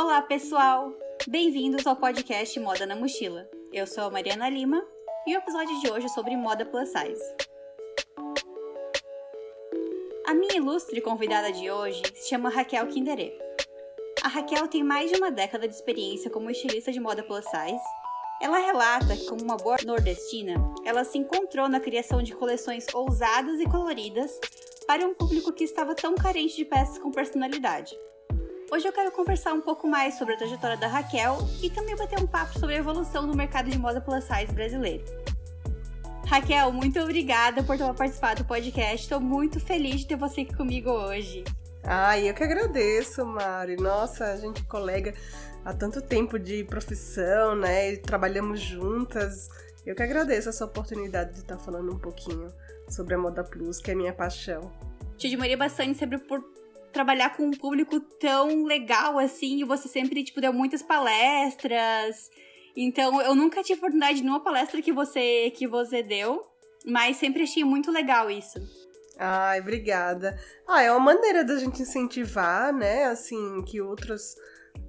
Olá, pessoal! Bem-vindos ao podcast Moda na Mochila. Eu sou a Mariana Lima e o episódio de hoje é sobre moda plus size. A minha ilustre convidada de hoje se chama Raquel Kinderê. A Raquel tem mais de uma década de experiência como estilista de moda plus size. Ela relata que, como uma boa nordestina, ela se encontrou na criação de coleções ousadas e coloridas para um público que estava tão carente de peças com personalidade. Hoje eu quero conversar um pouco mais sobre a trajetória da Raquel e também bater um papo sobre a evolução no mercado de moda plus size brasileiro. Raquel, muito obrigada por ter participado do podcast. Estou muito feliz de ter você aqui comigo hoje. Ai, eu que agradeço, Mari. Nossa, a gente colega há tanto tempo de profissão, né? E trabalhamos juntas. Eu que agradeço essa oportunidade de estar falando um pouquinho sobre a Moda Plus, que é minha paixão. Te admirei bastante sempre por trabalhar com um público tão legal assim, e você sempre, tipo, deu muitas palestras. Então, eu nunca tive oportunidade de nenhuma palestra que você, que você deu, mas sempre achei muito legal isso. Ai, obrigada. Ah, é uma maneira da gente incentivar, né? Assim, que outros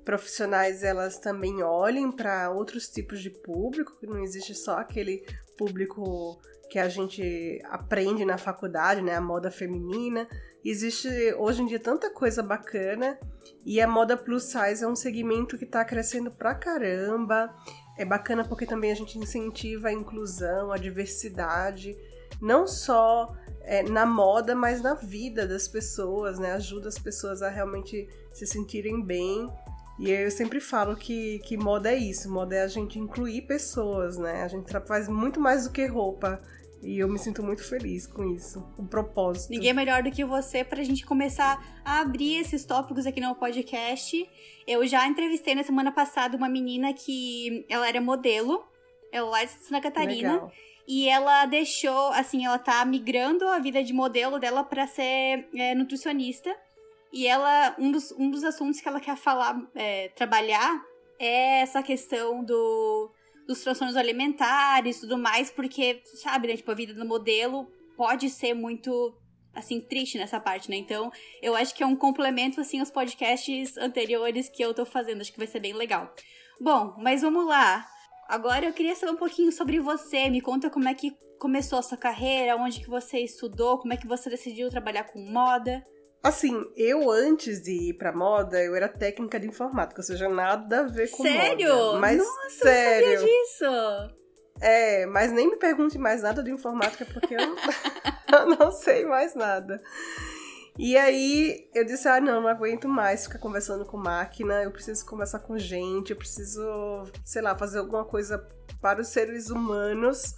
profissionais elas também olhem para outros tipos de público, que não existe só aquele público que a gente aprende na faculdade, né? A moda feminina. Existe hoje em dia tanta coisa bacana e a moda plus size é um segmento que está crescendo pra caramba. É bacana porque também a gente incentiva a inclusão, a diversidade, não só é, na moda, mas na vida das pessoas, né? Ajuda as pessoas a realmente se sentirem bem. E eu sempre falo que, que moda é isso, moda é a gente incluir pessoas, né? A gente faz muito mais do que roupa. E eu me sinto muito feliz com isso, com o propósito. Ninguém é melhor do que você pra gente começar a abrir esses tópicos aqui no podcast. Eu já entrevistei na semana passada uma menina que ela era modelo, ela é de Santa Catarina. Legal. E ela deixou, assim, ela tá migrando a vida de modelo dela para ser é, nutricionista. E ela, um dos, um dos assuntos que ela quer falar, é, trabalhar, é essa questão do dos transtornos alimentares e tudo mais, porque, sabe, né, tipo, a vida do modelo pode ser muito assim, triste nessa parte, né? Então, eu acho que é um complemento, assim, aos podcasts anteriores que eu tô fazendo. Acho que vai ser bem legal. Bom, mas vamos lá. Agora eu queria saber um pouquinho sobre você. Me conta como é que começou a sua carreira, onde que você estudou, como é que você decidiu trabalhar com moda. Assim, eu antes de ir pra moda, eu era técnica de informática, ou seja, nada a ver com sério? moda. Mas, Nossa, sério. eu não sabia disso! É, mas nem me pergunte mais nada de informática, porque eu, eu não sei mais nada. E aí eu disse, ah, não, não aguento mais ficar conversando com máquina, eu preciso conversar com gente, eu preciso, sei lá, fazer alguma coisa para os seres humanos.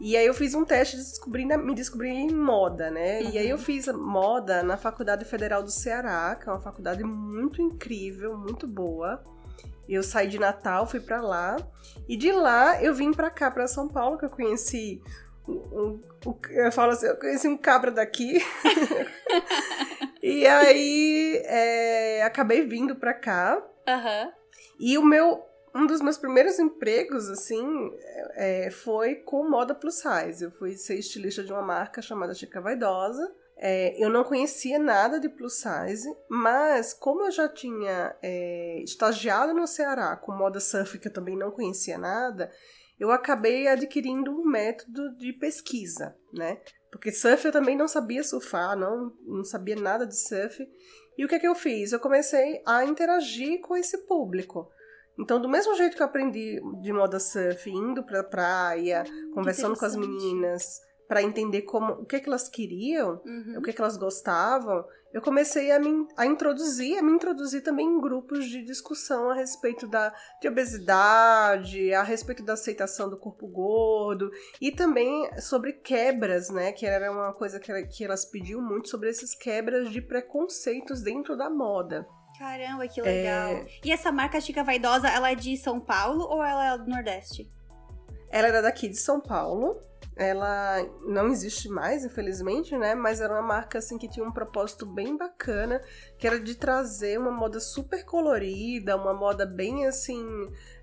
E aí eu fiz um teste de descobrir, me descobri em moda, né? Uhum. E aí eu uhum. fiz moda na Faculdade Federal do Ceará, que é uma faculdade muito incrível, muito boa. Eu saí de Natal, fui para lá. E de lá eu vim para cá, para São Paulo, que eu conheci um, um, eu falo assim, eu conheci um cabra daqui. e aí é, acabei vindo pra cá. Uhum. E o meu um dos meus primeiros empregos, assim, é, foi com moda plus size. Eu fui ser estilista de uma marca chamada Chica Vaidosa. É, eu não conhecia nada de plus size, mas como eu já tinha é, estagiado no Ceará com moda surf, que eu também não conhecia nada, eu acabei adquirindo um método de pesquisa, né? Porque surf eu também não sabia surfar, não, não sabia nada de surf. E o que é que eu fiz? Eu comecei a interagir com esse público. Então, do mesmo jeito que eu aprendi de moda surf, indo pra praia, conversando com as meninas, para entender como o que, que elas queriam, uhum. o que, que elas gostavam, eu comecei a me a introduzir, a me introduzir também em grupos de discussão a respeito da de obesidade, a respeito da aceitação do corpo gordo e também sobre quebras, né, que era uma coisa que, que elas pediam muito sobre esses quebras de preconceitos dentro da moda. Caramba, que legal. É... E essa marca Chica Vaidosa, ela é de São Paulo ou ela é do Nordeste? Ela era daqui de São Paulo. Ela não existe mais, infelizmente, né? Mas era uma marca assim que tinha um propósito bem bacana, que era de trazer uma moda super colorida, uma moda bem assim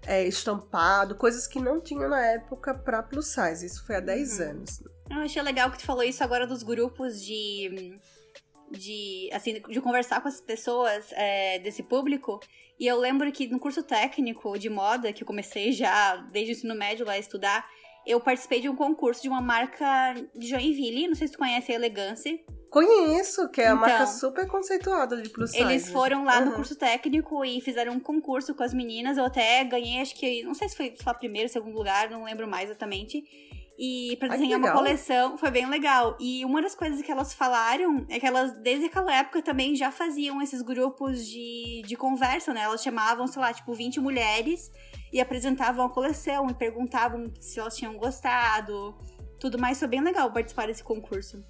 é, estampado, coisas que não tinham na época para plus size. Isso foi há 10 uhum. anos. Eu achei legal que tu falou isso agora dos grupos de de, assim, de conversar com as pessoas é, desse público. E eu lembro que no curso técnico de moda, que eu comecei já desde o ensino médio lá a estudar, eu participei de um concurso de uma marca de Joinville, não sei se tu conhece a Elegance. Conheço, que é a então, marca super conceituada de plus size. Eles foram lá uhum. no curso técnico e fizeram um concurso com as meninas. Eu até ganhei, acho que, não sei se foi só primeiro, segundo lugar, não lembro mais exatamente. E pra desenhar uma coleção, foi bem legal. E uma das coisas que elas falaram é que elas, desde aquela época, também já faziam esses grupos de, de conversa, né? Elas chamavam, sei lá, tipo, 20 mulheres e apresentavam a coleção e perguntavam se elas tinham gostado. Tudo mais, foi bem legal participar desse concurso.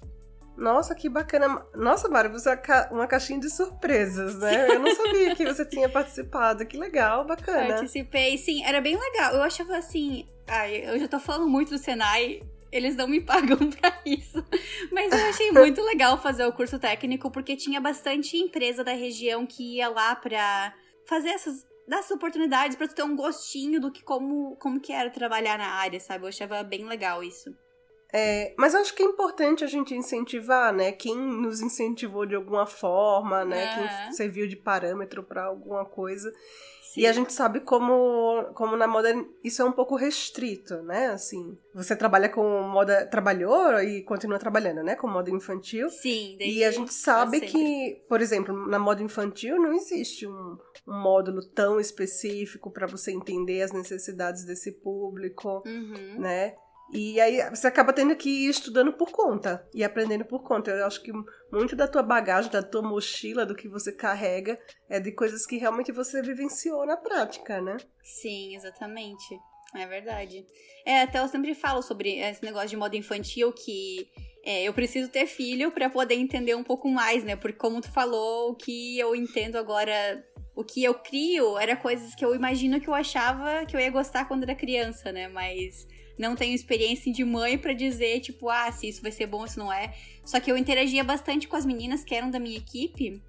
Nossa, que bacana. Nossa, Mari, você é uma caixinha de surpresas, né? Eu não sabia que você tinha participado. Que legal, bacana. Participei, sim, era bem legal. Eu achava assim. Ai, eu já tô falando muito do Senai, eles não me pagam pra isso. Mas eu achei muito legal fazer o curso técnico, porque tinha bastante empresa da região que ia lá pra fazer essas. dar essas oportunidades pra tu ter um gostinho do que como, como que era trabalhar na área, sabe? Eu achava bem legal isso. É, mas acho que é importante a gente incentivar, né? Quem nos incentivou de alguma forma, né? Uhum. Quem serviu de parâmetro para alguma coisa. Sim. E a gente sabe como, como na moda isso é um pouco restrito, né? Assim, você trabalha com moda, trabalhou e continua trabalhando, né? Com moda infantil. Sim. E a gente sabe que, por exemplo, na moda infantil não existe um, um módulo tão específico para você entender as necessidades desse público, uhum. né? E aí você acaba tendo que ir estudando por conta e aprendendo por conta. Eu acho que muito da tua bagagem, da tua mochila, do que você carrega, é de coisas que realmente você vivenciou na prática, né? Sim, exatamente. É verdade. É, até eu sempre falo sobre esse negócio de moda infantil que é, eu preciso ter filho para poder entender um pouco mais, né? Porque como tu falou, o que eu entendo agora, o que eu crio era coisas que eu imagino que eu achava que eu ia gostar quando era criança, né? Mas não tenho experiência de mãe para dizer, tipo, ah, se isso vai ser bom, se não é. Só que eu interagia bastante com as meninas que eram da minha equipe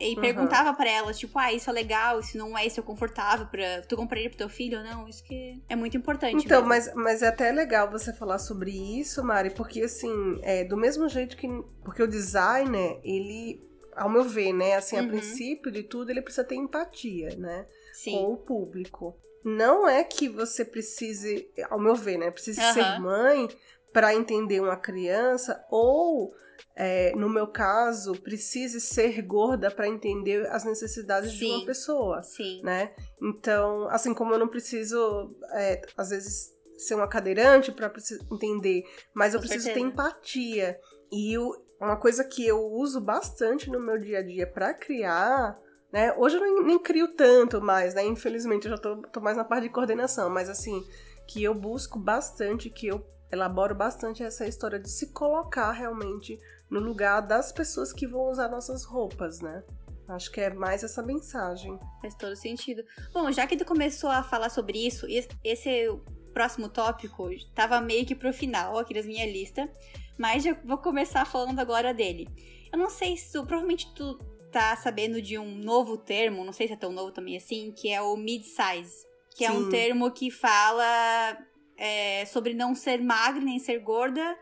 e uhum. perguntava para elas, tipo, ah, isso é legal, isso não é, isso é confortável para tu compraria pro teu filho ou não? Isso que é muito importante. Então, mas, mas é até legal você falar sobre isso, Mari, porque assim, é do mesmo jeito que porque o designer, ele ao meu ver, né, assim, uhum. a princípio de tudo, ele precisa ter empatia, né, Sim. com o público não é que você precise, ao meu ver, né? Precise uhum. ser mãe para entender uma criança ou é, no meu caso, precise ser gorda para entender as necessidades Sim. de uma pessoa, Sim. né? Então, assim como eu não preciso, é, às vezes, ser uma cadeirante para entender, mas eu Com preciso certeza. ter empatia. E eu, uma coisa que eu uso bastante no meu dia a dia para criar né? Hoje eu nem, nem, crio tanto mais, né? Infelizmente eu já tô, tô mais na parte de coordenação, mas assim, que eu busco bastante, que eu elaboro bastante essa história de se colocar realmente no lugar das pessoas que vão usar nossas roupas, né? Acho que é mais essa mensagem. Faz todo sentido. Bom, já que tu começou a falar sobre isso, esse próximo tópico tava meio que pro final aqui da minha lista, mas já vou começar falando agora dele. Eu não sei se tu, provavelmente tu tá sabendo de um novo termo, não sei se é tão novo também assim, que é o mid-size. Que Sim. é um termo que fala é, sobre não ser magra nem ser gorda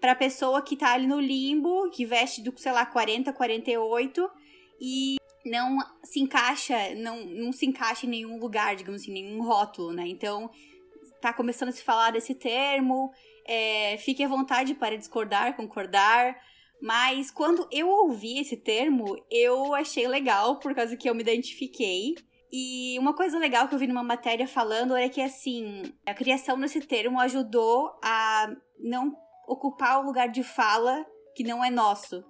pra pessoa que tá ali no limbo, que veste do, sei lá, 40, 48 e não se encaixa, não, não se encaixa em nenhum lugar, digamos assim, nenhum rótulo, né? Então, tá começando a se falar desse termo, é, fique à vontade para discordar, concordar, mas quando eu ouvi esse termo, eu achei legal, por causa que eu me identifiquei. E uma coisa legal que eu vi numa matéria falando era que, assim, a criação desse termo ajudou a não ocupar o lugar de fala que não é nosso.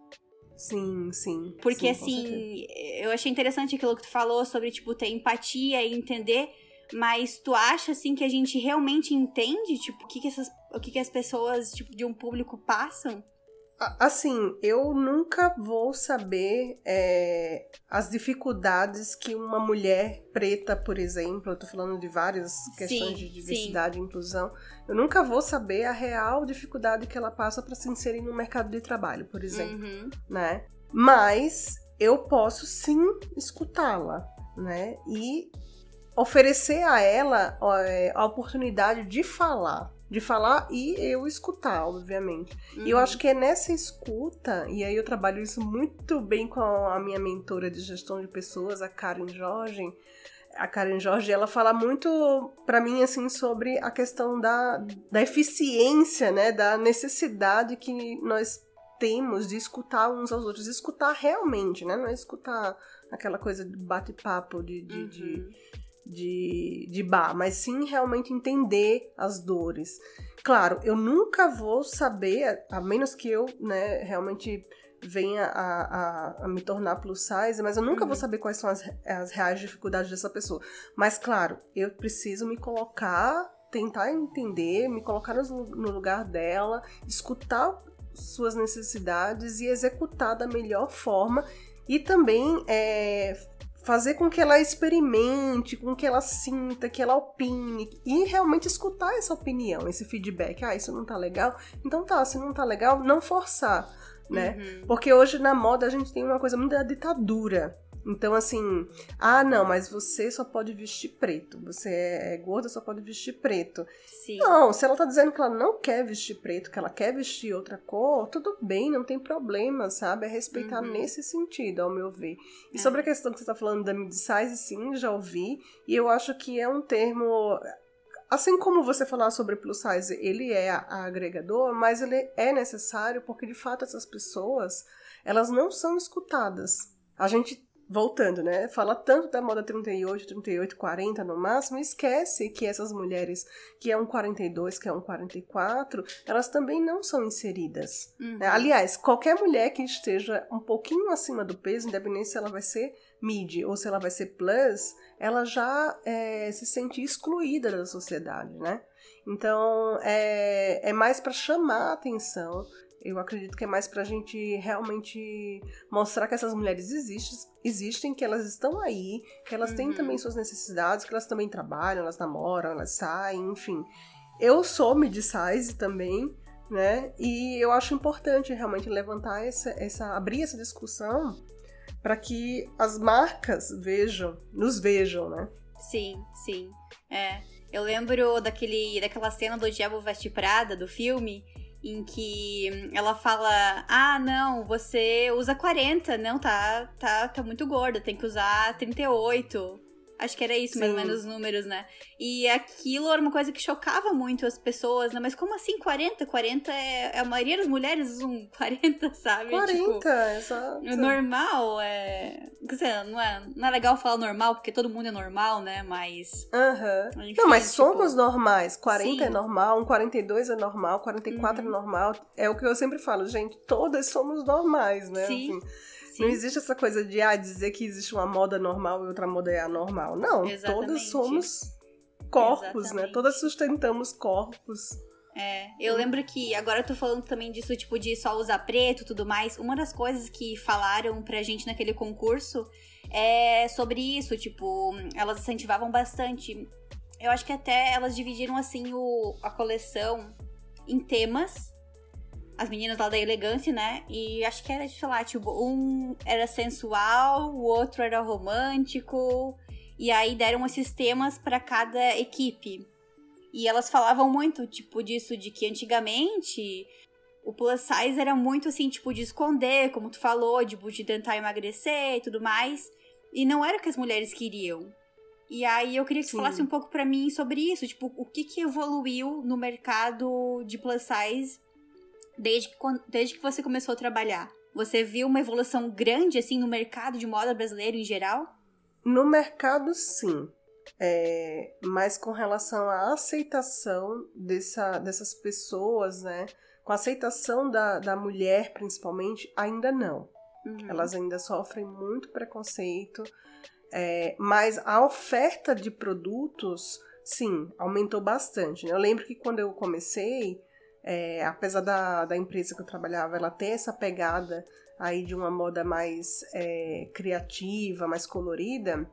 Sim, sim. Porque, sim, assim, eu achei interessante aquilo que tu falou sobre, tipo, ter empatia e entender. Mas tu acha, assim, que a gente realmente entende, tipo, o que, que, essas, o que, que as pessoas, tipo, de um público passam? Assim, eu nunca vou saber é, as dificuldades que uma mulher preta, por exemplo, eu tô falando de várias questões sim, de diversidade sim. e inclusão, eu nunca vou saber a real dificuldade que ela passa para se inserir no mercado de trabalho, por exemplo, uhum. né? Mas eu posso sim escutá-la, né? E oferecer a ela é, a oportunidade de falar, de falar e eu escutar, obviamente. Uhum. E eu acho que é nessa escuta, e aí eu trabalho isso muito bem com a minha mentora de gestão de pessoas, a Karen Jorge. A Karen Jorge, ela fala muito para mim assim sobre a questão da, da eficiência, né, da necessidade que nós temos de escutar uns aos outros, escutar realmente, né? Não é escutar aquela coisa de bate-papo de, de, uhum. de, de, de bar, mas sim realmente entender as dores. Claro, eu nunca vou saber, a menos que eu, né, realmente venha a, a, a me tornar plus size, mas eu nunca uhum. vou saber quais são as, as reais dificuldades dessa pessoa. Mas, claro, eu preciso me colocar, tentar entender, me colocar no, no lugar dela, escutar suas necessidades e executar da melhor forma e também é, fazer com que ela experimente, com que ela sinta, que ela opine e realmente escutar essa opinião, esse feedback. Ah, isso não tá legal? Então tá, se não tá legal, não forçar, né? Uhum. Porque hoje na moda a gente tem uma coisa muito da ditadura. Então, assim, ah, não, mas você só pode vestir preto. Você é gorda, só pode vestir preto. Sim. Não, se ela tá dizendo que ela não quer vestir preto, que ela quer vestir outra cor, tudo bem, não tem problema, sabe? É respeitar uhum. nesse sentido, ao meu ver. E é. sobre a questão que você tá falando da mid-size, sim, já ouvi. E eu acho que é um termo Assim como você falar sobre plus size, ele é agregador, mas ele é necessário porque de fato essas pessoas, elas não são escutadas. A gente voltando, né? Fala tanto da moda 38, 38, 40 no máximo, esquece que essas mulheres, que é um 42, que é um 44, elas também não são inseridas. Uhum. Né? Aliás, qualquer mulher que esteja um pouquinho acima do peso, independente se ela vai ser mid ou se ela vai ser plus, ela já é, se sente excluída da sociedade, né? Então, é, é mais para chamar a atenção eu acredito que é mais pra gente realmente mostrar que essas mulheres existem, existem que elas estão aí, que elas uhum. têm também suas necessidades, que elas também trabalham, elas namoram, elas saem, enfim. Eu sou mid-size também, né? E eu acho importante realmente levantar essa, essa abrir essa discussão para que as marcas vejam, nos vejam, né? Sim, sim. É. Eu lembro daquele, daquela cena do Diabo Veste Prada, do filme, em que ela fala: "Ah, não, você usa 40, não, tá, tá, tá muito gorda, tem que usar 38". Acho que era isso, Sim. mais ou menos, os números, né? E aquilo era uma coisa que chocava muito as pessoas, né? Mas como assim 40? 40 é. A maioria das mulheres usam 40, sabe? 40, tipo, exato. É normal, é. Quer dizer, não é, não é legal falar normal, porque todo mundo é normal, né? Mas. Uhum. Não, mas tipo... somos normais. 40 Sim. é normal, um 42 é normal, 44 uhum. é normal. É o que eu sempre falo, gente, todas somos normais, né? Sim. Assim, Sim. Não existe essa coisa de ah, dizer que existe uma moda normal e outra moda é anormal. Não, Exatamente. todas somos corpos, né? Exatamente. né? Todas sustentamos corpos. É, eu lembro que agora eu tô falando também disso, tipo, de só usar preto e tudo mais. Uma das coisas que falaram pra gente naquele concurso é sobre isso, tipo, elas incentivavam bastante. Eu acho que até elas dividiram assim o, a coleção em temas as meninas lá da elegância, né? E acho que era, sei lá, tipo, um era sensual, o outro era romântico. E aí deram esses temas para cada equipe. E elas falavam muito, tipo, disso, de que antigamente o plus size era muito assim, tipo, de esconder, como tu falou, tipo, de tentar emagrecer e tudo mais. E não era o que as mulheres queriam. E aí eu queria que você falasse um pouco para mim sobre isso, tipo, o que que evoluiu no mercado de plus size desde que, desde que você começou a trabalhar? Você viu uma evolução grande, assim, no mercado de moda brasileiro em geral? No mercado, sim. É, mas com relação à aceitação dessa, dessas pessoas, né? Com a aceitação da, da mulher, principalmente, ainda não. Uhum. Elas ainda sofrem muito preconceito. É, mas a oferta de produtos, sim, aumentou bastante. Né? Eu lembro que quando eu comecei, é, apesar da, da empresa que eu trabalhava, ela ter essa pegada aí de uma moda mais é, criativa, mais colorida,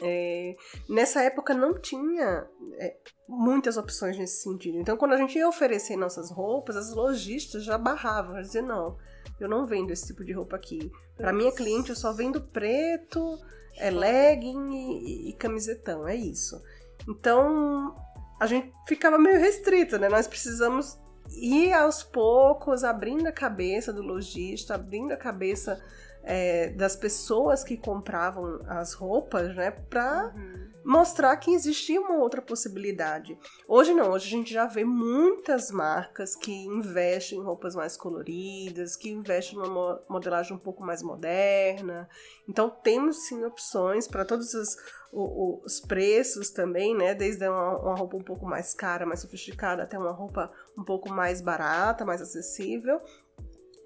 é, nessa época não tinha é, muitas opções nesse sentido. Então, quando a gente ia oferecer nossas roupas, as lojistas já barravam, diziam, não, eu não vendo esse tipo de roupa aqui. Para minha cliente, eu só vendo preto, é legging e, e camisetão, é isso. Então, a gente ficava meio restrita, né? Nós precisamos ir aos poucos abrindo a cabeça do lojista, abrindo a cabeça é, das pessoas que compravam as roupas, né, para uhum. mostrar que existia uma outra possibilidade. Hoje não, hoje a gente já vê muitas marcas que investem em roupas mais coloridas, que investem numa modelagem um pouco mais moderna. Então temos sim opções para todos os, os, os, preços também, né, desde uma, uma roupa um pouco mais cara, mais sofisticada, até uma roupa um pouco mais barata, mais acessível.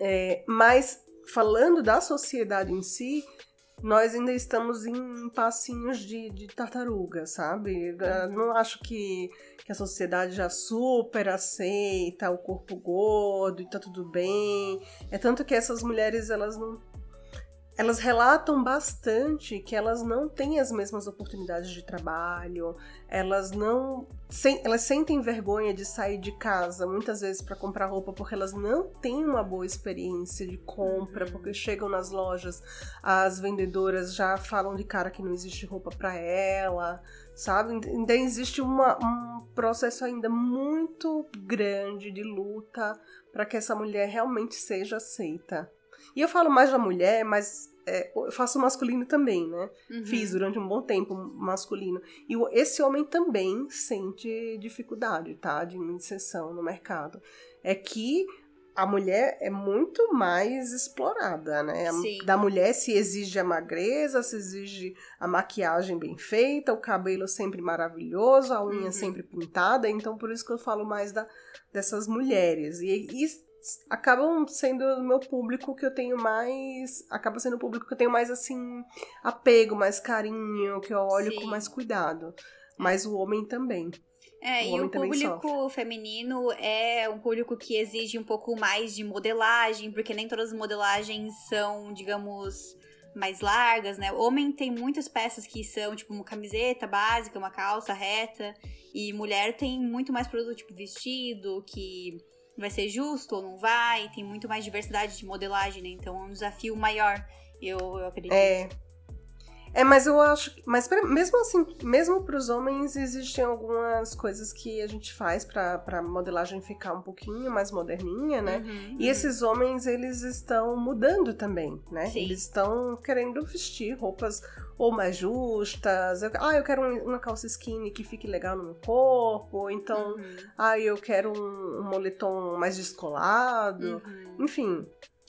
É, mas falando da sociedade em si, nós ainda estamos em passinhos de, de tartaruga, sabe? Eu não acho que, que a sociedade já super aceita o corpo gordo e tá tudo bem. É tanto que essas mulheres, elas não elas relatam bastante que elas não têm as mesmas oportunidades de trabalho, elas não elas sentem vergonha de sair de casa muitas vezes para comprar roupa porque elas não têm uma boa experiência de compra, porque uhum. chegam nas lojas, as vendedoras já falam de cara que não existe roupa para ela, sabe? Ainda existe uma, um processo ainda muito grande de luta para que essa mulher realmente seja aceita. E eu falo mais da mulher, mas é, eu faço masculino também, né? Uhum. Fiz durante um bom tempo masculino. E esse homem também sente dificuldade, tá? De inserção no mercado. É que a mulher é muito mais explorada, né? Sim. Da mulher se exige a magreza, se exige a maquiagem bem feita, o cabelo sempre maravilhoso, a unha uhum. sempre pintada. Então, por isso que eu falo mais da, dessas mulheres. E, e acabam sendo o meu público que eu tenho mais. Acaba sendo o público que eu tenho mais, assim, apego, mais carinho, que eu olho Sim. com mais cuidado. Mas o homem também. É, o e o público feminino é um público que exige um pouco mais de modelagem, porque nem todas as modelagens são, digamos, mais largas, né? O homem tem muitas peças que são, tipo, uma camiseta básica, uma calça reta, e mulher tem muito mais produto, tipo, vestido, que vai ser justo ou não vai, tem muito mais diversidade de modelagem, né? Então é um desafio maior, eu, eu acredito. É. É, mas eu acho. Mas pra, mesmo assim, mesmo para os homens, existem algumas coisas que a gente faz para modelagem ficar um pouquinho mais moderninha, né? Uhum, e uhum. esses homens, eles estão mudando também, né? Sim. Eles estão querendo vestir roupas ou mais justas. ah, eu quero uma calça skinny que fique legal no meu corpo. Então, uhum. ah, eu quero um, um moletom mais descolado. Uhum. Enfim,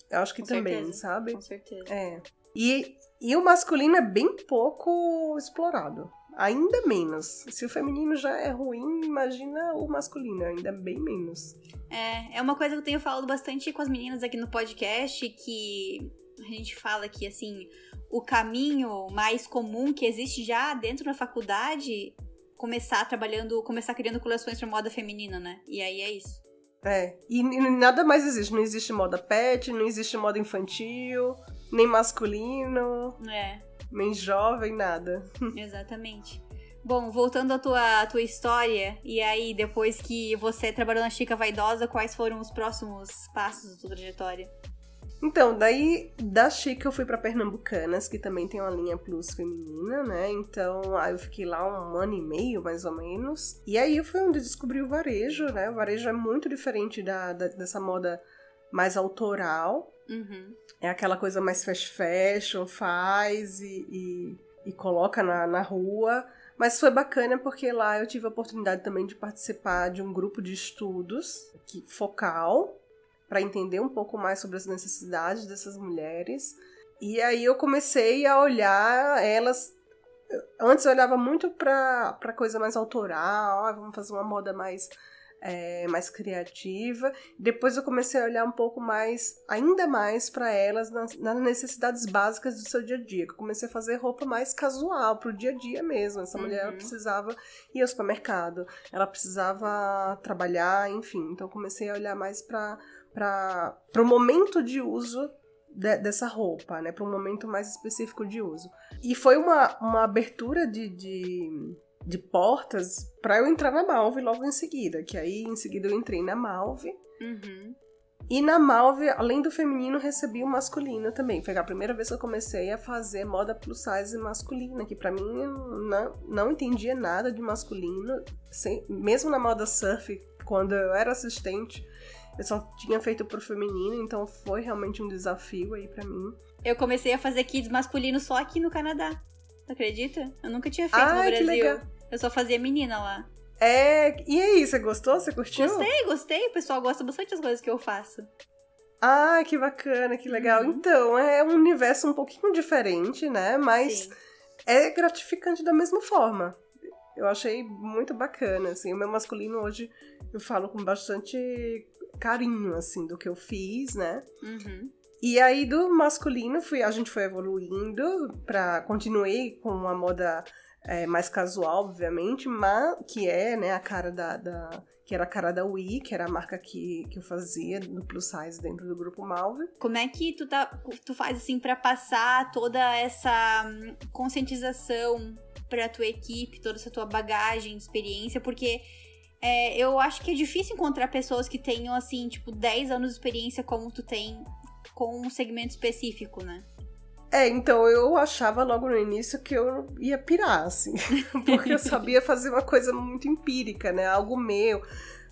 eu acho que Com também, certeza. sabe? Com certeza. É. E e o masculino é bem pouco explorado. Ainda menos. Se o feminino já é ruim, imagina o masculino, ainda bem menos. É, é uma coisa que eu tenho falado bastante com as meninas aqui no podcast, que a gente fala que, assim, o caminho mais comum que existe já dentro da faculdade começar trabalhando, começar criando coleções para moda feminina, né? E aí é isso. É, e, e nada mais existe. Não existe moda pet, não existe moda infantil nem masculino, é. nem jovem, nada. Exatamente. Bom, voltando à tua, à tua história, e aí, depois que você trabalhou na Chica Vaidosa, quais foram os próximos passos da tua trajetória? Então, daí da Chica eu fui para Pernambucanas, que também tem uma linha plus feminina, né? Então, aí eu fiquei lá um ano e meio, mais ou menos. E aí foi onde eu descobri o varejo, né? O varejo é muito diferente da, da dessa moda mais autoral. Uhum. É aquela coisa mais fast fashion, faz e, e, e coloca na, na rua. Mas foi bacana porque lá eu tive a oportunidade também de participar de um grupo de estudos que, focal para entender um pouco mais sobre as necessidades dessas mulheres. E aí eu comecei a olhar elas. Antes eu olhava muito para coisa mais autoral, ah, vamos fazer uma moda mais é, mais criativa. Depois eu comecei a olhar um pouco mais, ainda mais para elas nas, nas, necessidades básicas do seu dia a dia. Eu comecei a fazer roupa mais casual para o dia a dia mesmo. Essa uhum. mulher precisava ir ao supermercado, ela precisava trabalhar, enfim. Então eu comecei a olhar mais para para o momento de uso de, dessa roupa, né? Para um momento mais específico de uso. E foi uma, uma abertura de, de de portas para eu entrar na Malve logo em seguida. Que aí em seguida eu entrei na Malve. Uhum. E na Malve, além do feminino, recebi o masculino também. Foi a primeira vez que eu comecei a fazer moda plus size masculina, que para mim não, não entendia nada de masculino. Sem, mesmo na moda surf, quando eu era assistente, eu só tinha feito pro feminino, então foi realmente um desafio aí para mim. Eu comecei a fazer kids masculino só aqui no Canadá. Acredita? Eu nunca tinha feito Ai, no Brasil. Eu só fazia menina lá. É, e aí, você gostou? Você curtiu? Gostei, gostei. O pessoal gosta bastante das coisas que eu faço. Ah, que bacana, que legal. Uhum. Então, é um universo um pouquinho diferente, né? Mas Sim. é gratificante da mesma forma. Eu achei muito bacana, assim. O meu masculino hoje eu falo com bastante carinho, assim, do que eu fiz, né? Uhum. E aí do masculino fui, a gente foi evoluindo para continuei com uma moda é, mais casual, obviamente, mas que é, né, a cara da, da, que era a cara da Wii, que era a marca que, que eu fazia no plus size dentro do grupo Malve. Como é que tu tá tu faz assim para passar toda essa hum, conscientização para tua equipe, toda essa tua bagagem, experiência, porque é, eu acho que é difícil encontrar pessoas que tenham assim, tipo, 10 anos de experiência como tu tem com um segmento específico, né? É, então eu achava logo no início que eu ia pirar, assim, porque eu sabia fazer uma coisa muito empírica, né? Algo meu,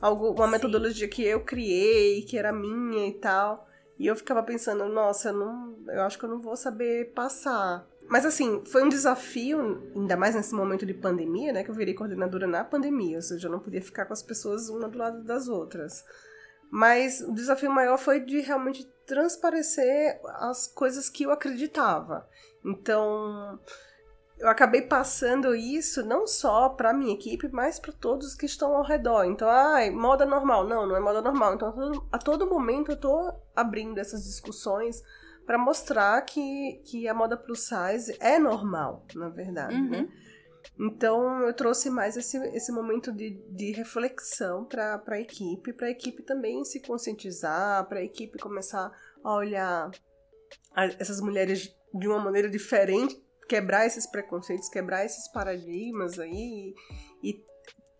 algo, uma Sim. metodologia que eu criei, que era minha e tal. E eu ficava pensando, nossa, eu, não, eu acho que eu não vou saber passar. Mas assim, foi um desafio, ainda mais nesse momento de pandemia, né? Que eu virei coordenadora na pandemia, ou seja, eu não podia ficar com as pessoas uma do lado das outras. Mas o desafio maior foi de realmente transparecer as coisas que eu acreditava. Então, eu acabei passando isso não só para minha equipe, mas para todos que estão ao redor. Então, ai, ah, moda normal. Não, não é moda normal. Então, a todo momento eu tô abrindo essas discussões para mostrar que, que a moda plus size é normal, na verdade, né? uhum. né? Então eu trouxe mais esse, esse momento de, de reflexão para a equipe, para a equipe também se conscientizar, para a equipe começar a olhar essas mulheres de uma maneira diferente, quebrar esses preconceitos, quebrar esses paradigmas aí e,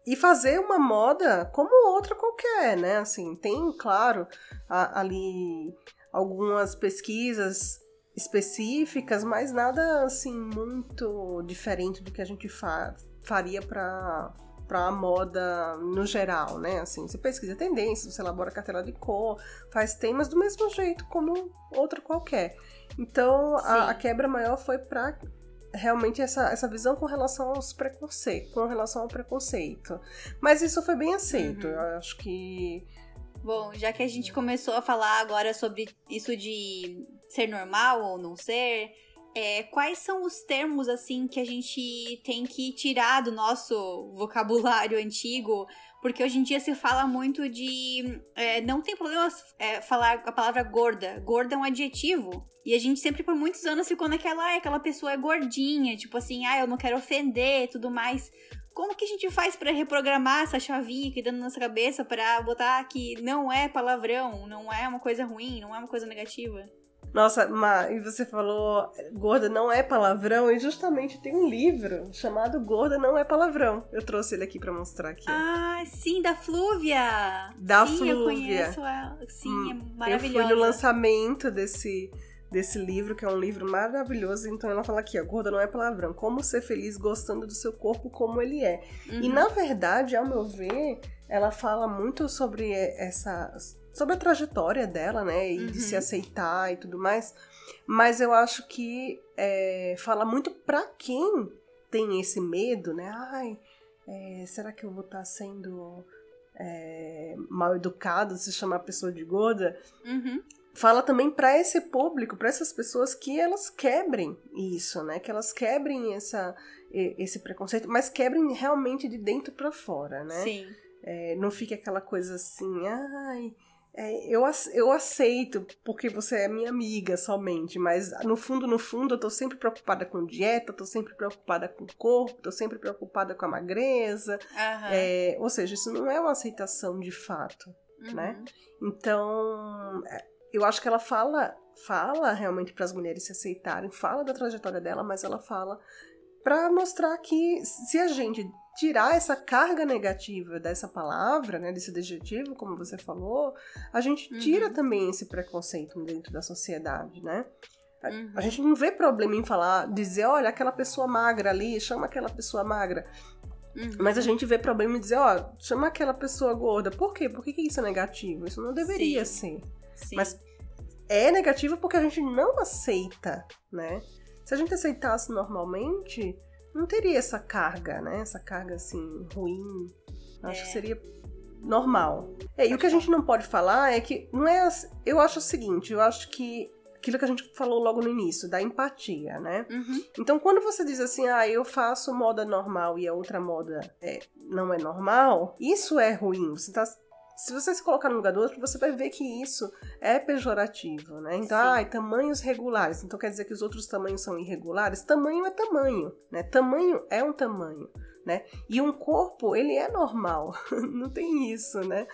e fazer uma moda como outra qualquer, né? Assim, tem, claro, a, ali algumas pesquisas específicas, mas nada assim muito diferente do que a gente fa faria para para a moda no geral, né? Assim, você pesquisa tendências, você elabora cartela de cor, faz temas do mesmo jeito como outra qualquer. Então, a, a, quebra maior foi para realmente essa, essa visão com relação aos preconceitos, com relação ao preconceito. Mas isso foi bem aceito. Uhum. Eu acho que Bom, já que a gente começou a falar agora sobre isso de ser normal ou não ser, é, quais são os termos assim que a gente tem que tirar do nosso vocabulário antigo? Porque hoje em dia se fala muito de. É, não tem problema é, falar a palavra gorda. Gorda é um adjetivo. E a gente sempre por muitos anos ficou naquela. Ah, aquela pessoa é gordinha. Tipo assim, ah, eu não quero ofender tudo mais. Como que a gente faz para reprogramar essa chavinha que dando na nossa cabeça para botar que não é palavrão, não é uma coisa ruim, não é uma coisa negativa? Nossa, Ma, e você falou Gorda não é palavrão, e justamente tem um livro chamado Gorda não é palavrão. Eu trouxe ele aqui para mostrar aqui. Ah, sim, da Flúvia. Da sim, Flúvia. eu conheço ela. Sim, hum, é maravilhosa. Eu fui no lançamento desse desse livro, que é um livro maravilhoso. Então ela fala aqui, ó, gorda não é palavrão. Como ser feliz gostando do seu corpo como ele é. Uhum. E na verdade, ao meu ver, ela fala muito sobre essa sobre a trajetória dela, né, e uhum. de se uhum. aceitar e tudo mais. Mas eu acho que é, fala muito para quem tem esse medo, né? Ai, é, será que eu vou estar tá sendo é, mal educado se chamar a pessoa de gorda? Uhum fala também para esse público, para essas pessoas que elas quebrem isso, né? Que elas quebrem essa, esse preconceito, mas quebrem realmente de dentro para fora, né? Sim. É, não fique aquela coisa assim, ai, é, eu, eu aceito porque você é minha amiga somente, mas no fundo, no fundo, eu tô sempre preocupada com dieta, tô sempre preocupada com o corpo, tô sempre preocupada com a magreza. Uhum. É, ou seja, isso não é uma aceitação de fato, uhum. né? Então, é, eu acho que ela fala, fala realmente para as mulheres se aceitarem, fala da trajetória dela, mas ela fala para mostrar que se a gente tirar essa carga negativa dessa palavra, né, desse adjetivo, como você falou, a gente tira uhum. também esse preconceito dentro da sociedade, né? Uhum. A gente não vê problema em falar, dizer, olha, aquela pessoa magra ali, chama aquela pessoa magra. Uhum. Mas a gente vê problema em dizer, ó, chama aquela pessoa gorda. Por quê? Por que, que isso é negativo? Isso não deveria Sim. ser. Sim. Mas é negativo porque a gente não aceita, né? Se a gente aceitasse normalmente, não teria essa carga, né? Essa carga assim, ruim. Acho é. que seria normal. É, e o que a gente não pode falar é que não é. Eu acho o seguinte, eu acho que aquilo que a gente falou logo no início, da empatia, né? Uhum. Então, quando você diz assim, ah, eu faço moda normal e a outra moda é, não é normal, isso é ruim. Você tá, se você se colocar no lugar do outro, você vai ver que isso é pejorativo, né? Então, ah, tamanhos regulares. Então, quer dizer que os outros tamanhos são irregulares? Tamanho é tamanho, né? Tamanho é um tamanho, né? E um corpo, ele é normal. não tem isso, né?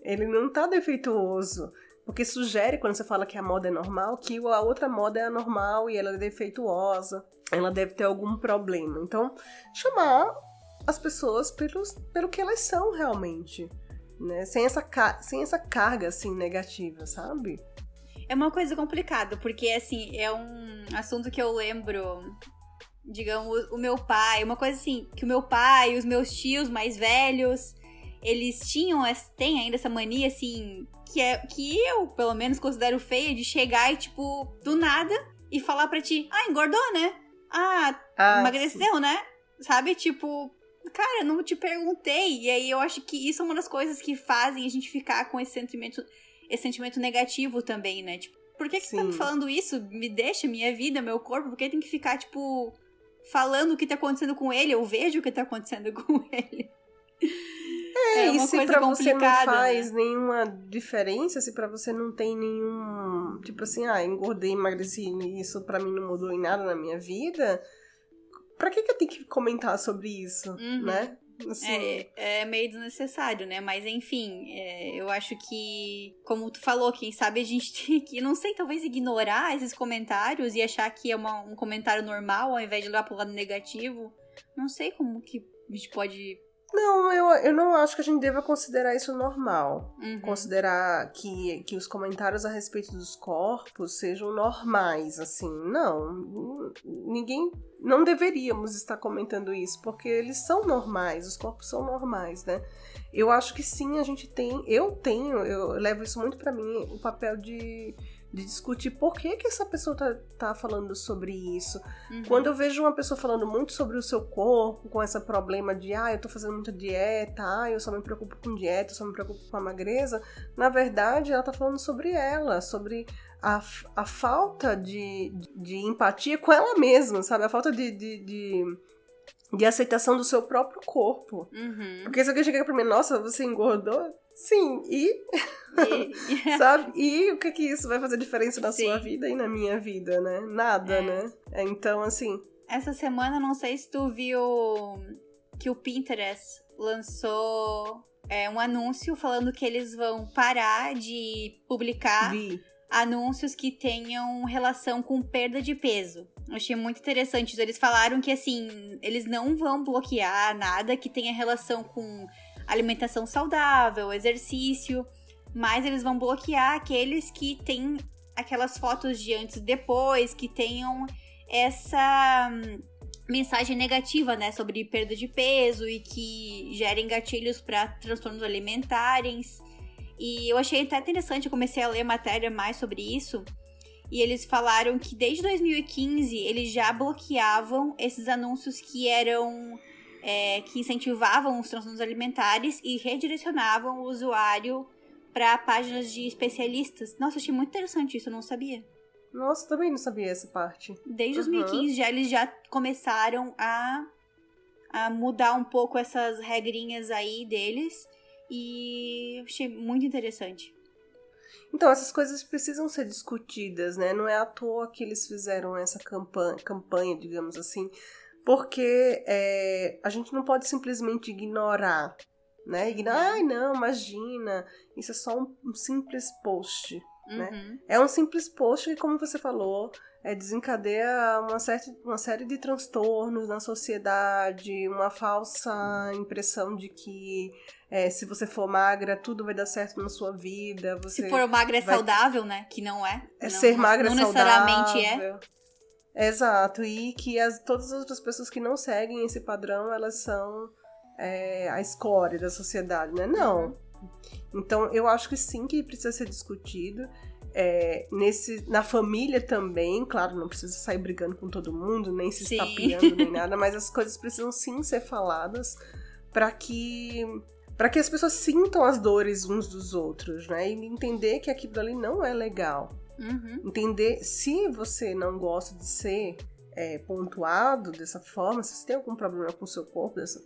Ele não tá defeituoso. Porque sugere, quando você fala que a moda é normal, que a outra moda é anormal e ela é defeituosa, ela deve ter algum problema. Então, chamar as pessoas pelos, pelo que elas são realmente, né? Sem essa, sem essa carga, assim, negativa, sabe? É uma coisa complicada, porque, assim, é um assunto que eu lembro digamos, o meu pai, uma coisa assim, que o meu pai, os meus tios mais velhos, eles tinham, têm ainda essa mania, assim, que é que eu, pelo menos, considero feia de chegar e, tipo, do nada e falar pra ti, ah, engordou, né? Ah, ah emagreceu, sim. né? Sabe? Tipo, cara, não te perguntei. E aí eu acho que isso é uma das coisas que fazem a gente ficar com esse sentimento, esse sentimento negativo também, né? Tipo, por que, que você tá me falando isso? Me deixa, minha vida, meu corpo, por que tem que ficar, tipo, falando o que tá acontecendo com ele? Eu vejo o que tá acontecendo com ele. É, é e se pra você não faz né? nenhuma diferença, se pra você não tem nenhum. Tipo assim, ah, engordei, emagreci, isso pra mim não mudou em nada na minha vida. Pra que, que eu tenho que comentar sobre isso, uhum. né? Assim... É, é, meio desnecessário, né? Mas enfim, é, eu acho que, como tu falou, quem sabe a gente tem que, não sei, talvez ignorar esses comentários e achar que é uma, um comentário normal ao invés de olhar pro lado negativo. Não sei como que a gente pode não, eu, eu não acho que a gente deva considerar isso normal. Uhum. Considerar que, que os comentários a respeito dos corpos sejam normais, assim. Não, ninguém. Não deveríamos estar comentando isso, porque eles são normais, os corpos são normais, né? Eu acho que sim, a gente tem. Eu tenho, eu levo isso muito para mim, o papel de de discutir por que, que essa pessoa tá, tá falando sobre isso. Uhum. Quando eu vejo uma pessoa falando muito sobre o seu corpo, com esse problema de, ah, eu tô fazendo muita dieta, ah, eu só me preocupo com dieta, eu só me preocupo com a magreza, na verdade ela tá falando sobre ela, sobre a, a falta de, de empatia com ela mesma, sabe? A falta de, de, de de aceitação do seu próprio corpo. Uhum. Porque se alguém chegar pra mim, nossa, você engordou? Sim, e? e... Sabe? E o que que isso vai fazer diferença na Sim. sua vida e na minha vida, né? Nada, é. né? É, então, assim... Essa semana, não sei se tu viu que o Pinterest lançou é, um anúncio falando que eles vão parar de publicar Vi. anúncios que tenham relação com perda de peso. Eu achei muito interessante. Eles falaram que, assim, eles não vão bloquear nada que tenha relação com alimentação saudável, exercício, mas eles vão bloquear aqueles que têm aquelas fotos de antes e depois, que tenham essa hum, mensagem negativa, né, sobre perda de peso e que gerem gatilhos para transtornos alimentares. E eu achei até interessante, eu comecei a ler matéria mais sobre isso. E eles falaram que desde 2015 eles já bloqueavam esses anúncios que eram é, que incentivavam os transtornos alimentares e redirecionavam o usuário para páginas de especialistas. Nossa, achei muito interessante isso, eu não sabia. Nossa, também não sabia essa parte. Desde uhum. 2015 já eles já começaram a, a mudar um pouco essas regrinhas aí deles e achei muito interessante. Então, essas coisas precisam ser discutidas, né? Não é à toa que eles fizeram essa campanha, campanha digamos assim, porque é, a gente não pode simplesmente ignorar, né? Ignorar, ai não, imagina, isso é só um, um simples post. né? Uhum. É um simples post que, como você falou, é, desencadeia uma, certa, uma série de transtornos na sociedade, uma falsa impressão de que é, se você for magra, tudo vai dar certo na sua vida. se for magra é vai... saudável, né? Que não é. É não, ser magra não, não necessariamente é. Exato, e que as, todas as outras pessoas que não seguem esse padrão, elas são é, a escória da sociedade, né? Não. Então, eu acho que sim que precisa ser discutido. É, nesse, na família também, claro, não precisa sair brigando com todo mundo, nem se estapeando, nem nada, mas as coisas precisam sim ser faladas para que para que as pessoas sintam as dores uns dos outros, né? E entender que aquilo ali não é legal. Uhum. Entender se você não gosta de ser é, pontuado dessa forma, se você tem algum problema com o seu corpo dessa,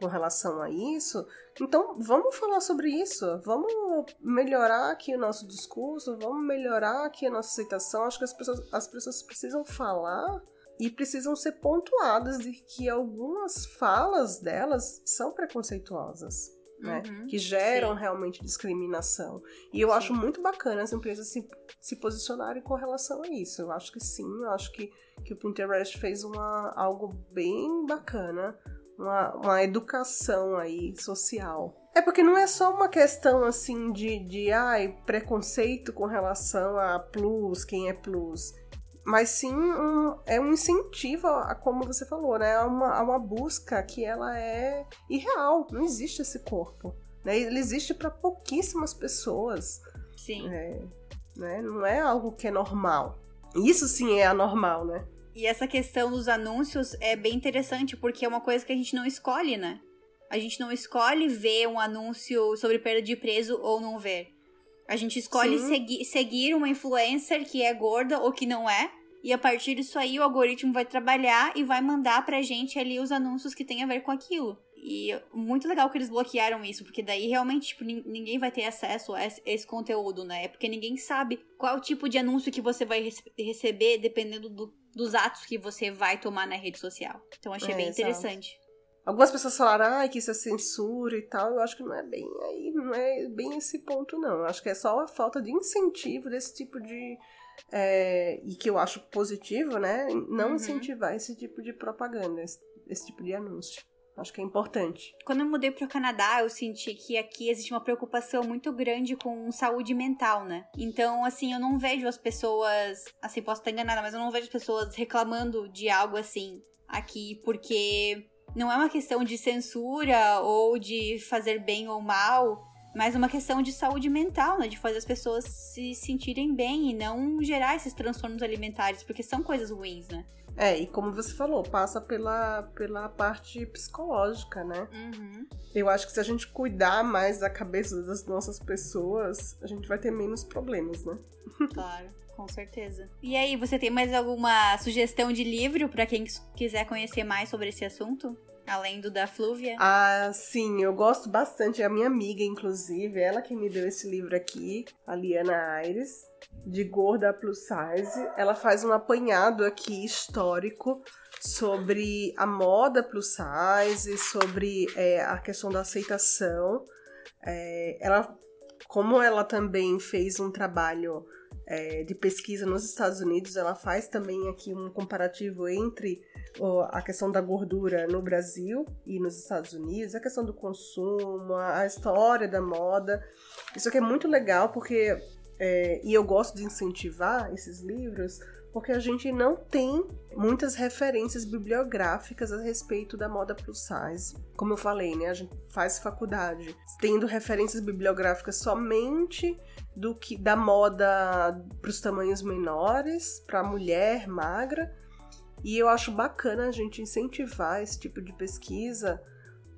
com relação a isso, então vamos falar sobre isso, vamos melhorar aqui o nosso discurso, vamos melhorar aqui a nossa aceitação. Acho que as pessoas, as pessoas precisam falar e precisam ser pontuadas de que algumas falas delas são preconceituosas né? Uhum, que geram sim. realmente discriminação. E eu sim. acho muito bacana as empresas se, se posicionarem com relação a isso. Eu acho que sim, eu acho que, que o Pinterest fez uma, algo bem bacana, uma, uma educação aí social. É porque não é só uma questão assim de, de ai, preconceito com relação a plus, quem é plus mas sim um, é um incentivo a, como você falou, né? A uma, a uma busca que ela é irreal. Não existe esse corpo. Né? Ele existe para pouquíssimas pessoas. Sim. É, né? Não é algo que é normal. Isso sim é anormal, né? E essa questão dos anúncios é bem interessante, porque é uma coisa que a gente não escolhe, né? A gente não escolhe ver um anúncio sobre perda de peso ou não ver. A gente escolhe segui seguir uma influencer que é gorda ou que não é. E a partir disso aí, o algoritmo vai trabalhar e vai mandar pra gente ali os anúncios que tem a ver com aquilo. E muito legal que eles bloquearam isso, porque daí realmente, tipo, ninguém vai ter acesso a esse conteúdo, né? É porque ninguém sabe qual tipo de anúncio que você vai receber dependendo do, dos atos que você vai tomar na rede social. Então achei é, bem exato. interessante. Algumas pessoas falaram ah, que isso é censura e tal. Eu acho que não é bem aí, não é bem esse ponto, não. Eu acho que é só a falta de incentivo desse tipo de. É, e que eu acho positivo, né? Não uhum. incentivar esse tipo de propaganda, esse, esse tipo de anúncio. Acho que é importante. Quando eu mudei para o Canadá, eu senti que aqui existe uma preocupação muito grande com saúde mental, né? Então, assim, eu não vejo as pessoas. Assim, posso estar enganada, mas eu não vejo as pessoas reclamando de algo assim aqui, porque não é uma questão de censura ou de fazer bem ou mal, mas uma questão de saúde mental, né? De fazer as pessoas se sentirem bem e não gerar esses transtornos alimentares, porque são coisas ruins, né? É, e como você falou, passa pela, pela parte psicológica, né? Uhum. Eu acho que se a gente cuidar mais da cabeça das nossas pessoas, a gente vai ter menos problemas, né? Claro. Com certeza. E aí, você tem mais alguma sugestão de livro para quem quiser conhecer mais sobre esse assunto? Além do da Flúvia? Ah, sim, eu gosto bastante. É a minha amiga, inclusive, ela que me deu esse livro aqui, a Liana Aires, de Gorda Plus Size. Ela faz um apanhado aqui histórico sobre a moda plus size, sobre é, a questão da aceitação. É, ela, como ela também fez um trabalho é, de pesquisa nos Estados Unidos, ela faz também aqui um comparativo entre a questão da gordura no Brasil e nos Estados Unidos, a questão do consumo, a história da moda. Isso aqui é muito legal porque, é, e eu gosto de incentivar esses livros, porque a gente não tem muitas referências bibliográficas a respeito da moda plus size. Como eu falei, né, a gente faz faculdade tendo referências bibliográficas somente do que da moda para os tamanhos menores, para a mulher magra. E eu acho bacana a gente incentivar esse tipo de pesquisa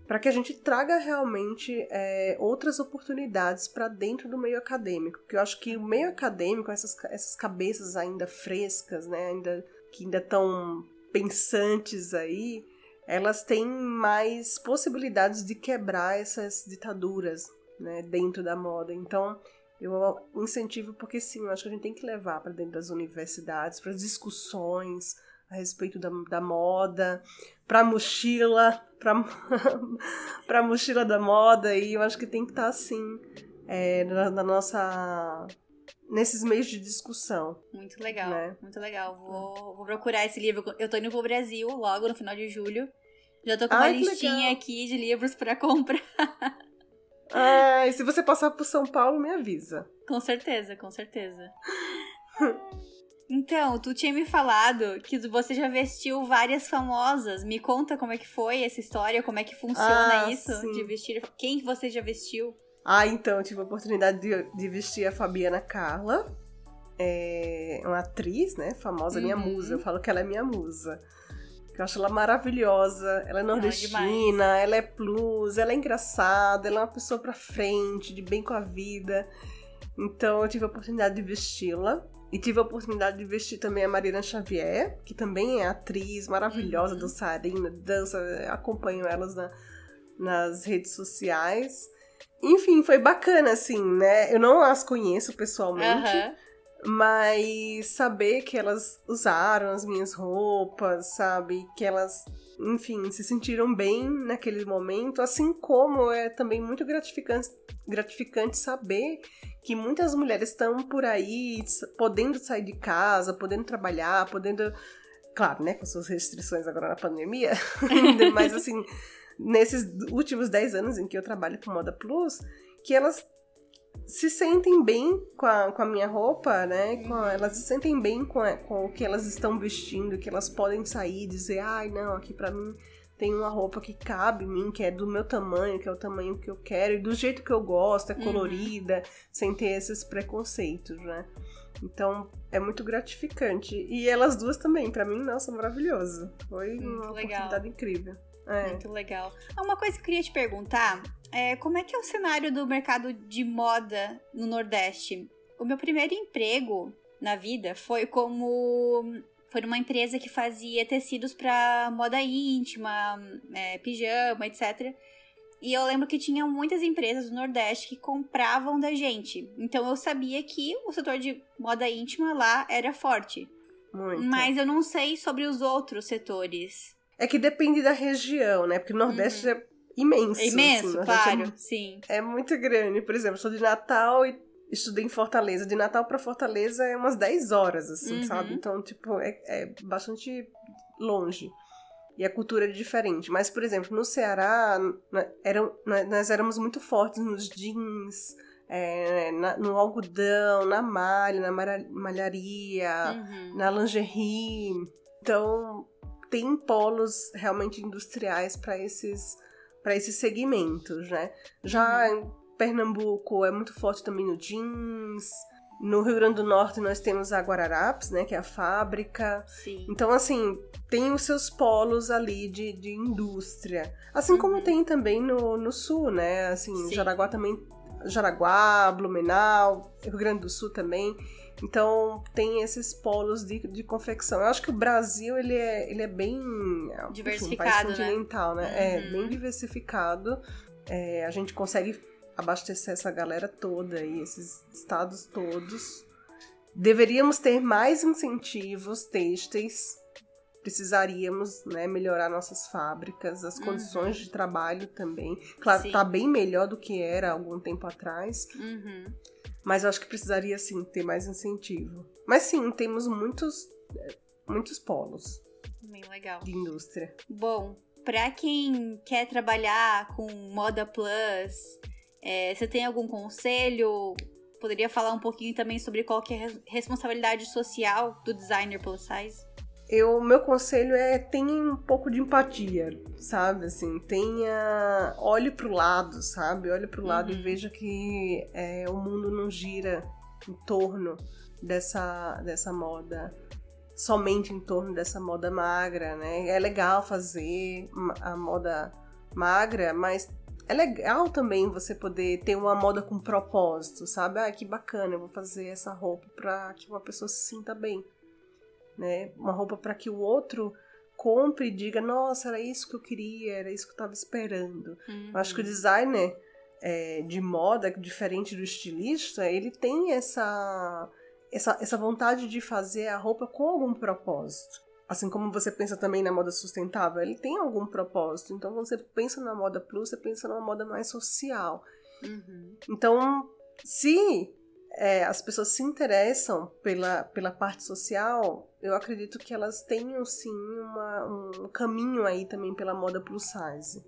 para que a gente traga realmente é, outras oportunidades para dentro do meio acadêmico. Porque eu acho que o meio acadêmico, essas, essas cabeças ainda frescas, né, ainda, que ainda estão pensantes aí, elas têm mais possibilidades de quebrar essas ditaduras né, dentro da moda. Então, eu incentivo porque sim, eu acho que a gente tem que levar para dentro das universidades, para discussões a respeito da, da moda, para mochila, para mochila da moda e eu acho que tem que estar tá assim é, na, na, nossa nesses meios de discussão. Muito legal, né? muito legal. Vou, vou procurar esse livro. Eu tô indo pro Brasil logo no final de julho. Já tô com uma Ai, listinha aqui de livros para comprar. E se você passar por São Paulo, me avisa. Com certeza, com certeza. Então, tu tinha me falado que você já vestiu várias famosas. Me conta como é que foi essa história, como é que funciona ah, isso sim. de vestir. Quem que você já vestiu? Ah, então, eu tive a oportunidade de, de vestir a Fabiana Carla. É uma atriz, né? Famosa, uhum. minha musa. Eu falo que ela é minha musa. Eu acho ela maravilhosa. Ela é nordestina, ela é plus, ela é engraçada, ela é uma pessoa pra frente, de bem com a vida. Então eu tive a oportunidade de vesti-la. E tive a oportunidade de vestir também a Marina Xavier, que também é atriz maravilhosa, uhum. dançarina, dança, acompanho elas na, nas redes sociais. Enfim, foi bacana, assim, né? Eu não as conheço pessoalmente, uhum. mas saber que elas usaram as minhas roupas, sabe? Que elas, enfim, se sentiram bem naquele momento, assim como é também muito gratificante, gratificante saber que muitas mulheres estão por aí podendo sair de casa, podendo trabalhar, podendo. Claro, né, com suas restrições agora na pandemia, mas assim, nesses últimos 10 anos em que eu trabalho com Moda Plus, que elas se sentem bem com a, com a minha roupa, né? Com elas se sentem bem com, a, com o que elas estão vestindo, que elas podem sair e dizer, ai, não, aqui pra mim tem uma roupa que cabe em mim, que é do meu tamanho, que é o tamanho que eu quero, e do jeito que eu gosto, é uhum. colorida, uhum. sem ter esses preconceitos, né? Então é muito gratificante. E elas duas também, para mim, nossa, maravilhoso. Foi muito uma legal. oportunidade incrível. É. Muito legal. Ah, uma coisa que eu queria te perguntar é como é que é o cenário do mercado de moda no Nordeste? O meu primeiro emprego na vida foi como foi numa empresa que fazia tecidos para moda íntima, é, pijama, etc. E eu lembro que tinha muitas empresas do Nordeste que compravam da gente. Então eu sabia que o setor de moda íntima lá era forte. Muito. Mas eu não sei sobre os outros setores. É que depende da região, né? Porque o Nordeste uhum. é imenso. É imenso, assim, claro, é, sim. É muito grande. Por exemplo, sou de Natal e estudei em Fortaleza. De Natal para Fortaleza é umas 10 horas, assim, uhum. sabe? Então, tipo, é, é bastante longe. E a cultura é diferente. Mas, por exemplo, no Ceará, eram, nós éramos muito fortes nos jeans, é, na, no algodão, na malha, na malharia, uhum. na lingerie. Então, tem polos realmente industriais para esses para esses segmentos, né? Já uhum. Pernambuco é muito forte também no jeans. No Rio Grande do Norte nós temos a Guararapes, né, que é a fábrica. Sim. Então, assim, tem os seus polos ali de, de indústria. Assim uhum. como tem também no, no Sul, né? Assim, Sim. Jaraguá também... Jaraguá, Blumenau, Rio Grande do Sul também. Então tem esses polos de, de confecção. Eu acho que o Brasil ele é, ele é bem diversificado, enfim, um país né? continental, né? né? Uhum. É bem diversificado. É, a gente consegue abastecer essa galera toda e esses estados todos. Deveríamos ter mais incentivos têxteis. Precisaríamos né, melhorar nossas fábricas, as condições uhum. de trabalho também. Claro, Sim. tá bem melhor do que era algum tempo atrás. Uhum. Mas eu acho que precisaria sim ter mais incentivo. Mas sim, temos muitos muitos polos. Bem legal. De indústria. Bom, para quem quer trabalhar com moda plus, é, você tem algum conselho? Poderia falar um pouquinho também sobre qual que é a responsabilidade social do designer plus size? eu meu conselho é tenha um pouco de empatia, sabe? Assim, tenha olhe pro lado, sabe? Olhe pro lado uhum. e veja que é, o mundo não gira em torno dessa dessa moda somente em torno dessa moda magra, né? É legal fazer a moda magra, mas é legal também você poder ter uma moda com propósito, sabe? Ah, que bacana, eu vou fazer essa roupa para que uma pessoa se sinta bem né? Uma roupa para que o outro compre e diga, nossa, era isso que eu queria, era isso que eu estava esperando. Uhum. Eu acho que o designer é, de moda, diferente do estilista, ele tem essa, essa, essa vontade de fazer a roupa com algum propósito. Assim como você pensa também na moda sustentável, ele tem algum propósito. Então, quando você pensa na moda plus, você pensa numa moda mais social. Uhum. Então, se é, as pessoas se interessam pela, pela parte social, eu acredito que elas tenham sim uma, um caminho aí também pela moda plus size.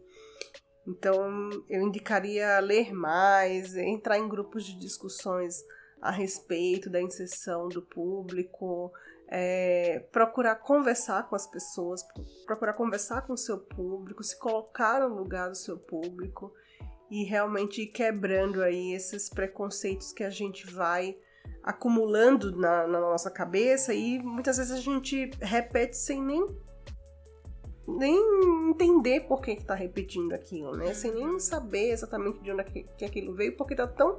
Então, eu indicaria ler mais, entrar em grupos de discussões a respeito da inserção do público, é, procurar conversar com as pessoas, procurar conversar com o seu público, se colocar no lugar do seu público e realmente ir quebrando aí esses preconceitos que a gente vai acumulando na, na nossa cabeça e muitas vezes a gente repete sem nem nem entender por que está repetindo aquilo, né? Sem nem saber exatamente de onde é que, que aquilo veio, porque está tão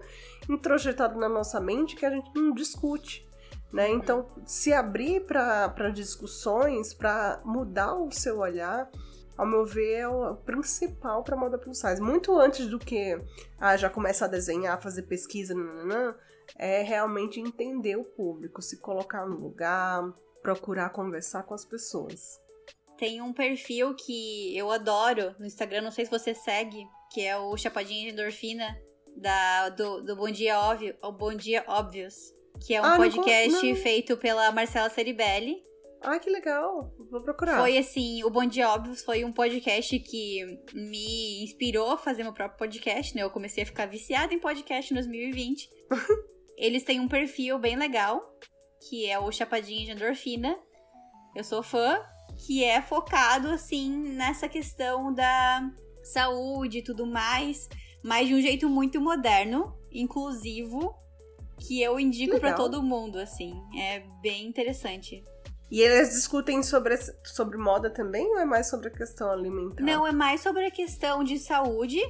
introjetado na nossa mente que a gente não discute. Né? Então, se abrir para discussões, para mudar o seu olhar, ao meu ver, é o principal para moda plus size. Muito antes do que ah, já começar a desenhar, fazer pesquisa, nananã, é realmente entender o público, se colocar no lugar, procurar conversar com as pessoas. Tem um perfil que eu adoro no Instagram, não sei se você segue, que é o Chapadinha de Endorfina, da, do, do Bom Dia Óbvio, Bom Dia Óbvios, que é um ah, podcast não... feito pela Marcela Ceribelli. Ah, que legal. Vou procurar. Foi assim, o Bom Dia foi um podcast que me inspirou a fazer meu próprio podcast, né? Eu comecei a ficar viciada em podcast em 2020. Eles têm um perfil bem legal, que é o Chapadinha de Endorfina. Eu sou fã, que é focado, assim, nessa questão da saúde e tudo mais, mas de um jeito muito moderno, inclusivo, que eu indico para todo mundo, assim. É bem interessante. E eles discutem sobre, sobre moda também ou é mais sobre a questão alimentar? Não, é mais sobre a questão de saúde,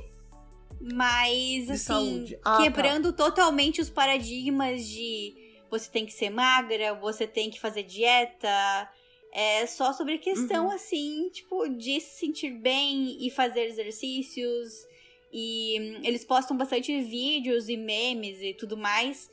mas de assim, ah, tá. quebrando tá. totalmente os paradigmas de você tem que ser magra, você tem que fazer dieta. É só sobre a questão, uhum. assim, tipo, de se sentir bem e fazer exercícios. E eles postam bastante vídeos e memes e tudo mais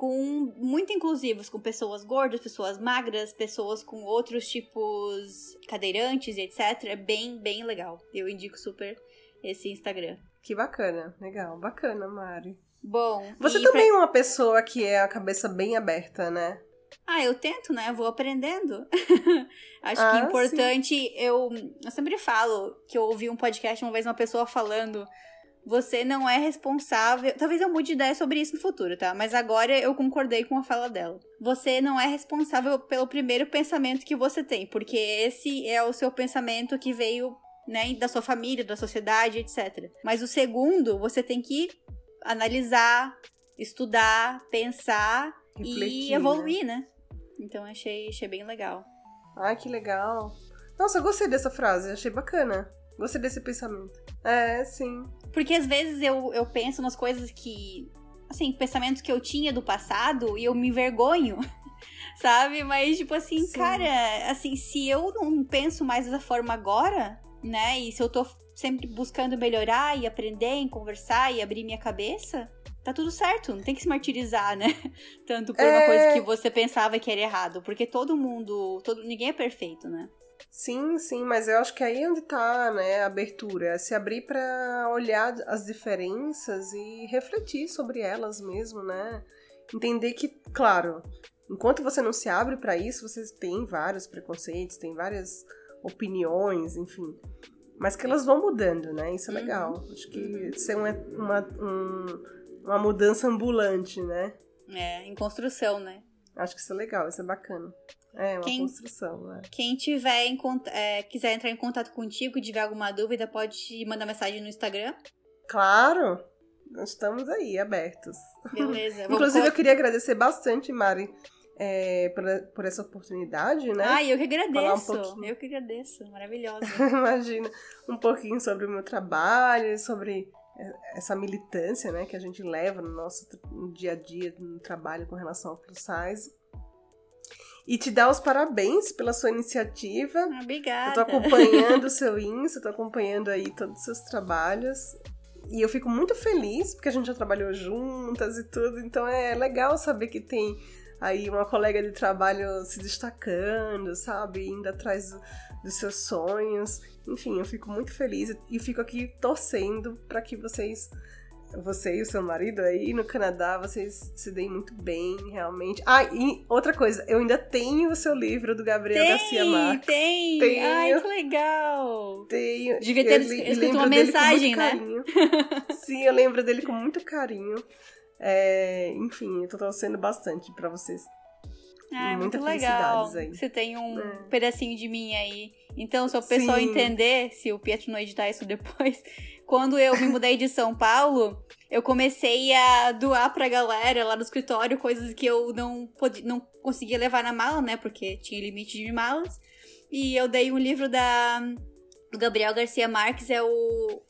com muito inclusivos, com pessoas gordas, pessoas magras, pessoas com outros tipos cadeirantes e etc. É bem, bem legal. Eu indico super esse Instagram. Que bacana, legal, bacana, Mari. Bom. Você também pra... é uma pessoa que é a cabeça bem aberta, né? Ah, eu tento, né? Eu vou aprendendo. Acho ah, que é importante. Eu, eu sempre falo que eu ouvi um podcast uma vez uma pessoa falando você não é responsável. Talvez eu mude de ideia sobre isso no futuro, tá? Mas agora eu concordei com a fala dela. Você não é responsável pelo primeiro pensamento que você tem, porque esse é o seu pensamento que veio, né, da sua família, da sociedade, etc. Mas o segundo, você tem que analisar, estudar, pensar Refletir, e evoluir, né? né? Então achei, achei bem legal. Ai, que legal. Nossa, eu gostei dessa frase, achei bacana. Gostei desse pensamento. É, sim. Porque às vezes eu, eu penso nas coisas que. Assim, pensamentos que eu tinha do passado e eu me envergonho. Sabe? Mas, tipo assim, sim. cara, assim, se eu não penso mais dessa forma agora, né? E se eu tô sempre buscando melhorar e aprender, e conversar e abrir minha cabeça, tá tudo certo. Não tem que se martirizar, né? Tanto por é... uma coisa que você pensava que era errado. Porque todo mundo. Todo, ninguém é perfeito, né? Sim, sim, mas eu acho que aí é onde tá, né, a abertura, é se abrir para olhar as diferenças e refletir sobre elas mesmo, né? Entender que, claro, enquanto você não se abre para isso, você tem vários preconceitos, tem várias opiniões, enfim. Mas que elas vão mudando, né? Isso é uhum. legal. Acho que ser uma, uma, um, uma mudança ambulante, né? É, em construção, né? Acho que isso é legal, isso é bacana. É, uma quem, construção, né? Quem tiver em, é, quiser entrar em contato contigo e tiver alguma dúvida, pode mandar mensagem no Instagram. Claro! Nós estamos aí, abertos. Beleza. Inclusive, eu queria agradecer bastante, Mari, é, por, por essa oportunidade, né? Ah, eu que agradeço. Um eu que agradeço. Maravilhosa. Imagina, um pouquinho sobre o meu trabalho, sobre essa militância, né, que a gente leva no nosso no dia a dia, no trabalho com relação ao plus size. E te dar os parabéns pela sua iniciativa. Obrigada. Eu tô acompanhando o seu Insta, tô acompanhando aí todos os seus trabalhos. E eu fico muito feliz, porque a gente já trabalhou juntas e tudo, então é legal saber que tem aí uma colega de trabalho se destacando, sabe? Indo atrás dos seus sonhos. Enfim, eu fico muito feliz e fico aqui torcendo para que vocês você e o seu marido aí no Canadá, vocês se deem muito bem, realmente. Ah, e outra coisa, eu ainda tenho o seu livro do Gabriel tem, Garcia Marques. Tem, tenho. Ai, que legal. Tenho. Devia ter escrito uma mensagem, né? Sim, eu lembro dele com muito carinho. É, enfim, eu tô torcendo bastante para vocês. Ah, muito legal. Aí. Você tem um é. pedacinho de mim aí. Então, se o pessoal Sim. entender, se o Pietro não editar isso depois, quando eu me mudei de São Paulo, eu comecei a doar pra galera lá no escritório coisas que eu não, podia, não conseguia levar na mala, né? Porque tinha limite de malas. E eu dei um livro da do Gabriel Garcia Marques, é o.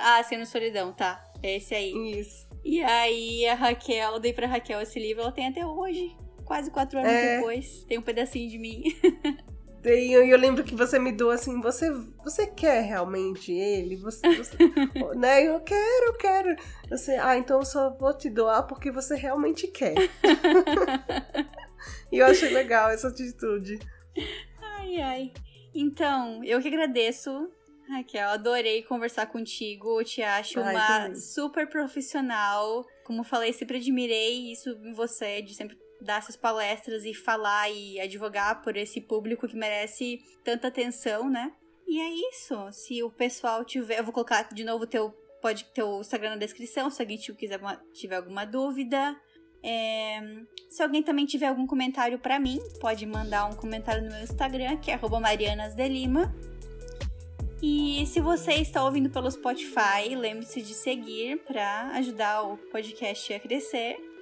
Ah, Sendo Solidão, tá. É esse aí. Isso. E aí a Raquel, eu dei pra Raquel esse livro, ela tem até hoje. Quase quatro anos é. depois. Tem um pedacinho de mim. E eu, eu, lembro que você me deu assim, você, você quer realmente ele? Você, você né? Eu quero, eu quero. Você, ah, então eu só vou te doar porque você realmente quer. e eu achei legal essa atitude. Ai, ai. Então, eu que agradeço, Raquel. Adorei conversar contigo. Eu te acho ai, uma também. super profissional. Como falei, sempre admirei isso em você, de sempre dar essas palestras e falar e advogar por esse público que merece tanta atenção, né? E é isso. Se o pessoal tiver, eu vou colocar de novo teu pode teu Instagram na descrição, se alguém quiser tiver alguma dúvida. É, se alguém também tiver algum comentário para mim, pode mandar um comentário no meu Instagram, que é @marianasdelima. E se você está ouvindo pelo Spotify, lembre-se de seguir para ajudar o podcast a crescer.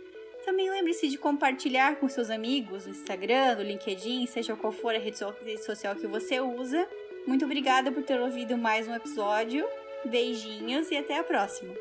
Também lembre-se de compartilhar com seus amigos no Instagram, no LinkedIn, seja qual for a rede social que você usa. Muito obrigada por ter ouvido mais um episódio. Beijinhos e até a próxima!